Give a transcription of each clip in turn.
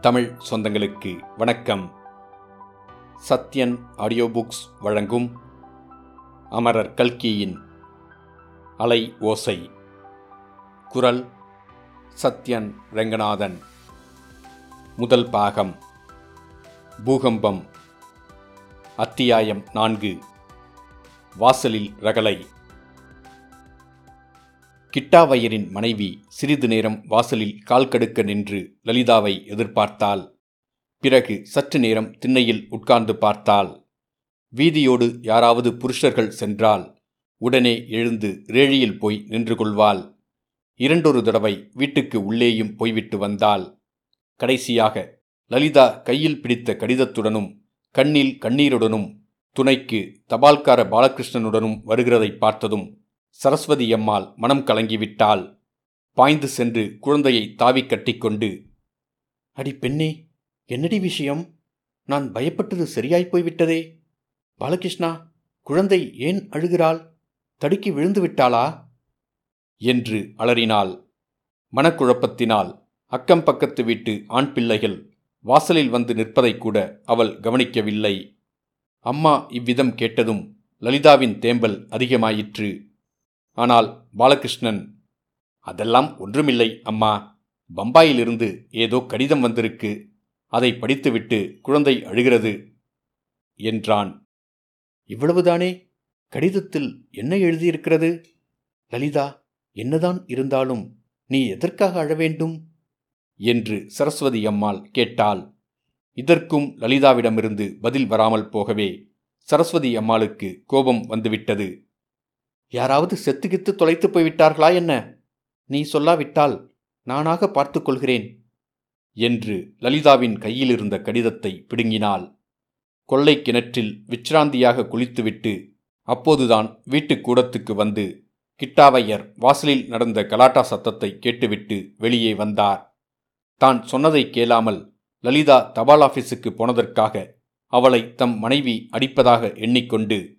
தமிழ் சொந்தங்களுக்கு வணக்கம். Sathyan audio books வழங்கும் அமரர் கல்கியின் அலை ஓசை. குரல் சத்யன் ரெங்கநாதன். முதல் பாகம். பூகம்பம். அத்தியாயம் நான்கு. வாசலில் ரகளை கிட்டாவையரின் மனைவி சிறிது நேரம் வாசலில் கால் கடுக்க நின்று லலிதாவை எதிர்பார்த்தாள். பிறகு சற்று நேரம் திண்ணையில் உட்கார்ந்து பார்த்தாள். வீதியோடு யாராவது புருஷர்கள் சென்றால் உடனே எழுந்து ரேழியில் போய் நின்று கொள்வாள். இரண்டொரு தடவை வீட்டுக்கு உள்ளேயும் போய்விட்டு வந்தாள். கடைசியாக லலிதா கையில் பிடித்த கடிதத்துடனும் கண்ணில் கண்ணீருடனும் துணைக்கு தபால்கார பாலகிருஷ்ணனுடனும் வருகிறதை பார்த்ததும் சரஸ்வதி அம்மாள் மனம் கலங்கிவிட்டாள். பாய்ந்து சென்று குழந்தையை தாவி கட்டிக்கொண்டு அடி பெண்ணே என்னடி விஷயம்? நான் பயப்பட்டது சரியாய்ப் போய்விட்டதே. பாலகிருஷ்ணா குழந்தை ஏன் அழுகிறாள்? தடுக்கி விழுந்து விட்டாளா? என்று அலறினாள். மனக்குழப்பத்தினால் அக்கம் பக்கத்து வீட்டு ஆண் பிள்ளைகள் வாசலில் வந்து நிற்பதை கூட அவள் கவனிக்கவில்லை. அம்மா இவ்விதம் கேட்டதும் லலிதாவின் தேம்பல் அதிகமாயிற்று. ஆனால் பாலகிருஷ்ணன் அதெல்லாம் ஒன்றுமில்லை அம்மா. பம்பாயிலிருந்து ஏதோ கடிதம் வந்திருக்கு. அதை படித்துவிட்டு குழந்தை அழுகிறது என்றான். இவ்வளவுதானே? கடிதத்தில் என்ன எழுதியிருக்கிறது? லலிதா என்னதான் இருந்தாலும் நீ எதற்காக அழ வேண்டும்? என்று சரஸ்வதி அம்மாள் கேட்டாள். இதற்கும் லலிதாவிடமிருந்து பதில் வராமல் போகவே சரஸ்வதி அம்மாளுக்கு கோபம் வந்துவிட்டது. யாராவது செத்துக்கித்து தொலைத்து போய்விட்டார்களா என்ன? நீ சொல்லாவிட்டால் நானாக பார்த்து கொள்கிறேன் என்று லலிதாவின் கையில் இருந்த கடிதத்தை பிடுங்கினாள். கொள்ளை கிணற்றில் விச்ராந்தியாக குளித்துவிட்டு அப்போதுதான் வீட்டுக் கூடத்துக்கு வந்து கிட்டாவையர் வாசலில் நடந்த கலாட்டா சத்தத்தை கேட்டுவிட்டு வெளியே வந்தார். தான் சொன்னதை கேளாமல் லலிதா தபால் ஆபீஸுக்கு போனதற்காக அவளை தம் மனைவி அடிப்பதாக எண்ணிக்கொண்டு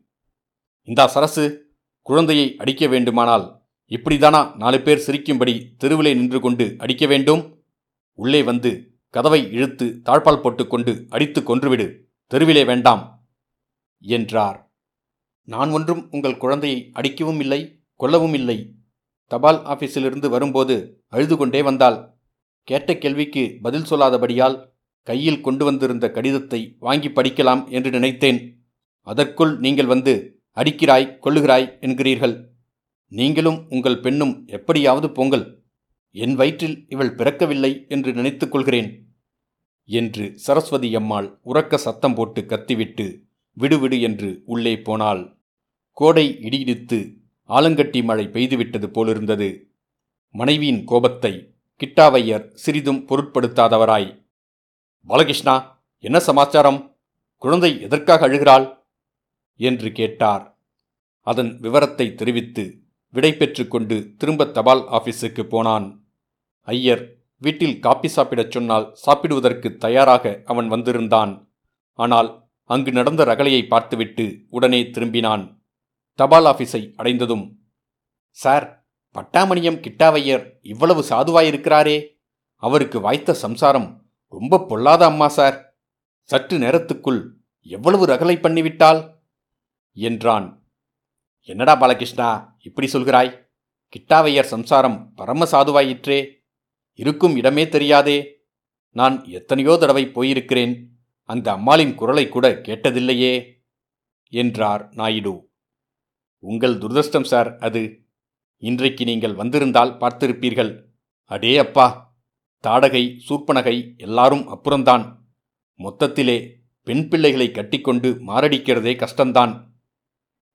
இந்தா சரசு குழந்தையை அடிக்க வேண்டுமானால் இப்படிதானா? நாலு பேர் சிரிக்கும்படி தெருவிலே நின்று கொண்டு அடிக்க வேண்டும். உள்ளே வந்து கதவை இழுத்து தாழ்பால் போட்டுக்கொண்டு அடித்து கொன்றுவிடு. தெருவிலே வேண்டாம் என்றார். நான் ஒன்றும் உங்கள் குழந்தையை அடிக்கவும் இல்லை கொல்லவும் இல்லை. தபால் ஆபீஸிலிருந்து வரும்போது அழுது கொண்டே வந்தாள். கேட்ட கேள்விக்கு பதில் சொல்லாதபடியால் கையில் கொண்டு வந்திருந்த கடிதத்தை வாங்கி படிக்கலாம் என்று நினைத்தேன். அதற்குள் நீங்கள் வந்து அடிக்கிறாய் கொள்ளுகிறாய் என்கிறீர்கள். நீங்களும் உங்கள் பெண்ணும் எப்படியாவது போங்கள். என் வயிற்றில் இவள் பிறக்கவில்லை என்று நினைத்துக் கொள்கிறேன். என்று சரஸ்வதி அம்மாள் உறக்க சத்தம் போட்டு கத்திவிட்டு விடுவிடு என்று உள்ளே போனாள். கோடை இடியிடித்து ஆலங்கட்டி மழை பெய்துவிட்டது போலிருந்தது. மனைவியின் கோபத்தை கிட்டாவையர் சிறிதும் பொருட்படுத்தாதவராய். பாலகிருஷ்ணா என்ன சமாச்சாரம்? குழந்தை எதற்காக அழுகிறாள்? என்று கேட்டார். அதன் விவரத்தை தெரிவித்து விடை பெற்றுக்கொண்டு திரும்ப தபால் ஆபீஸுக்கு போனான். ஐயர் வீட்டில் காப்பி சாப்பிடச் சொன்னால் சாப்பிடுவதற்கு தயாராக அவன் வந்திருந்தான். ஆனால் அங்கு நடந்த ரகலையை பார்த்துவிட்டு உடனே திரும்பினான். தபால் ஆபீஸை அடைந்ததும் சார் பட்டாமணியம் கிட்டாவையர் இவ்வளவு சாதுவாயிருக்கிறாரே. அவருக்கு வாய்த்த சம்சாரம் ரொம்ப பொல்லாத அம்மா சார். சற்று நேரத்துக்குள் எவ்வளவு ரகலை பண்ணிவிட்டால் என்றான். என்னடா பாலகிருஷ்ணா இப்படி சொல்கிறாய்? கிட்டாவையர் சம்சாரம் பரம சாதுவாயிற்றே. இருக்கும் இடமே தெரியாதே. நான் எத்தனையோ தடவை போயிருக்கிறேன். அந்த அம்மாளின் குரலை கூட கேட்டதில்லையே என்றார் நாயுடு. உங்கள் துரதிருஷ்டம் சார் அது. இன்றைக்கு நீங்கள் வந்திருந்தால் பார்த்திருப்பீர்கள். அடே அப்பா! தாடகை சூர்ப்பனகை எல்லாரும் அப்புறம்தான். மொத்தத்திலே பெண் பிள்ளைகளை கட்டிக்கொண்டு மாரடிக்கிறதே கஷ்டம்தான்.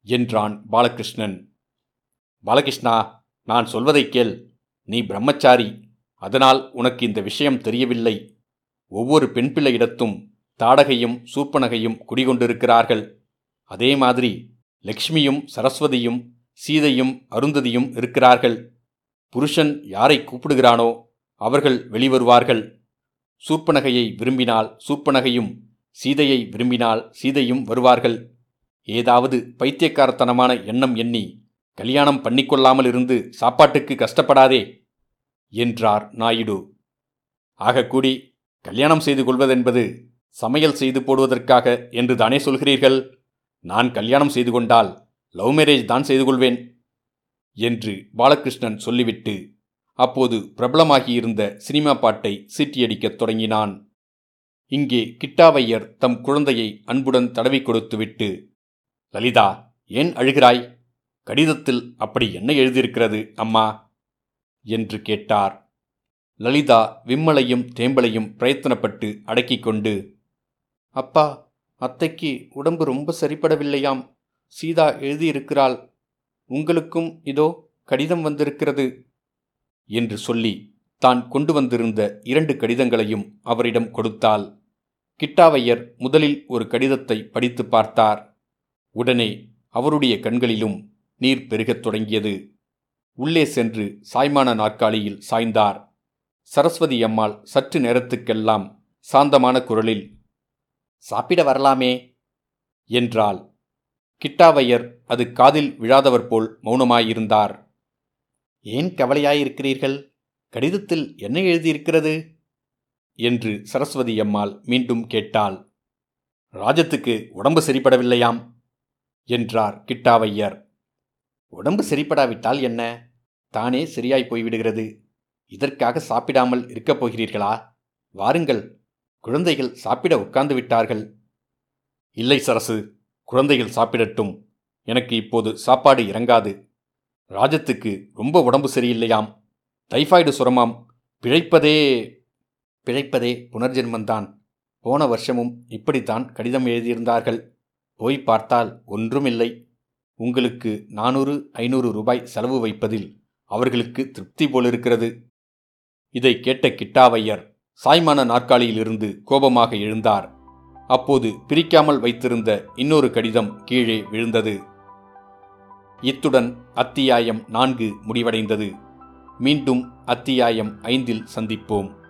என்றான் பாலகிருஷ்ணன். பாலகிருஷ்ணா நான் சொல்வதைக் கேள். நீ பிரம்மச்சாரி. அதனால் உனக்கு இந்த விஷயம் தெரியவில்லை. ஒவ்வொரு பெண் பிள்ளையிடத்தும் தாடகையும் சூப்பனகையும் குடிகொண்டிருக்கிறார்கள். அதே மாதிரி லக்ஷ்மியும் சரஸ்வதியும் சீதையும் அருந்ததியும் இருக்கிறார்கள். புருஷன் யாரை கூப்பிடுகிறானோ அவர்கள் வெளிவருவார்கள். சூப்பனகையை விரும்பினால் சூப்பனகையும் சீதையை விரும்பினால் சீதையும் வருவார்கள். ஏதாவது பைத்தியக்காரத்தனமான எண்ணம் எண்ணி கல்யாணம் பண்ணிக்கொள்ளாமல் இருந்து சாப்பாட்டுக்கு கஷ்டப்படாதே என்றார் நாயுடு. ஆகக்கூடி கல்யாணம் செய்து கொள்வதென்பது சமையல் செய்து போடுவதற்காக என்று தானே சொல்கிறீர்கள்? நான் கல்யாணம் செய்து கொண்டால் லவ் மேரேஜ் தான் செய்து கொள்வேன் என்று பாலகிருஷ்ணன் சொல்லிவிட்டு அப்போது பிரபலமாகியிருந்த சினிமா பாட்டை சீட்டியடிக்கத் தொடங்கினான். இங்கே கிட்டாவையர் தம் குழந்தையை அன்புடன் தடவி கொடுத்துவிட்டு லலிதா ஏன் அழுகிறாய்? கடிதத்தில் அப்படி என்ன எழுதியிருக்கிறது அம்மா? என்று கேட்டார். லலிதா விம்மலையும் தேம்பலையும் பிரயத்தனப்பட்டு அடக்கிக் கொண்டு அப்பா அத்தைக்கு உடம்பு ரொம்ப சரிப்படவில்லையாம். சீதா எழுதியிருக்கிறாள். உங்களுக்கும் இதோ கடிதம் வந்திருக்கிறது என்று சொல்லி தான் கொண்டு வந்திருந்த இரண்டு கடிதங்களையும் அவரிடம் கொடுத்தாள். கிட்டாவையர் முதலில் ஒரு கடிதத்தை படித்து பார்த்தார். உடனே அவருடைய கண்களிலும் நீர் பெருகத் தொடங்கியது. உள்ளே சென்று சாய்மான நாற்காலியில் சாய்ந்தார். சரஸ்வதி அம்மாள் சற்று நேரத்துக்கெல்லாம் சாந்தமான குரலில் சாப்பிட வரலாமே என்றாள். கிட்டாவையர் அது காதில் விழாதவர் போல் மௌனமாயிருந்தார். ஏன் கவலையாயிருக்கிறீர்கள்? கடிதத்தில் என்ன எழுதியிருக்கிறது? என்று சரஸ்வதி அம்மாள் மீண்டும் கேட்டாள். ராஜத்துக்கு உடம்பு சரிப்படவில்லையாம். என்றார் கிட்டாவையர். உடம்பு சரிப்படாவிட்டால் என்ன? தானே சரியாய் போய்விடுகிறது. இதற்காக சாப்பிடாமல் இருக்கப் போகிறீர்களா? வாருங்கள். குழந்தைகள் சாப்பிட உட்கார்ந்து விட்டார்கள். இல்லை சரசு குழந்தைகள் சாப்பிடட்டும். எனக்கு இப்போது சாப்பாடு இறங்காது. ராஜத்துக்கு ரொம்ப உடம்பு சரியில்லையாம். டைஃபாய்டு சுரமாம். பிழைப்பதே பிழைப்பதே புனர்ஜென்மந்தான் போன வருஷமும் இப்படித்தான் கடிதம் எழுதியிருந்தார்கள். போய் பார்த்தால் ஒன்றுமில்லை. உங்களுக்கு நானூறு ஐநூறு ரூபாய் செலவு வைப்பதில் அவர்களுக்கு திருப்தி போலிருக்கிறது. இதை கேட்ட கிட்டாவையர் சாய்மான நாற்காலியிலிருந்து கோபமாக எழுந்தார். அப்போது பிரிக்காமல் வைத்திருந்த இன்னொரு கடிதம் கீழே விழுந்தது. இத்துடன் அத்தியாயம் நான்கு முடிவடைந்தது. மீண்டும் அத்தியாயம் ஐந்தில் சந்திப்போம்.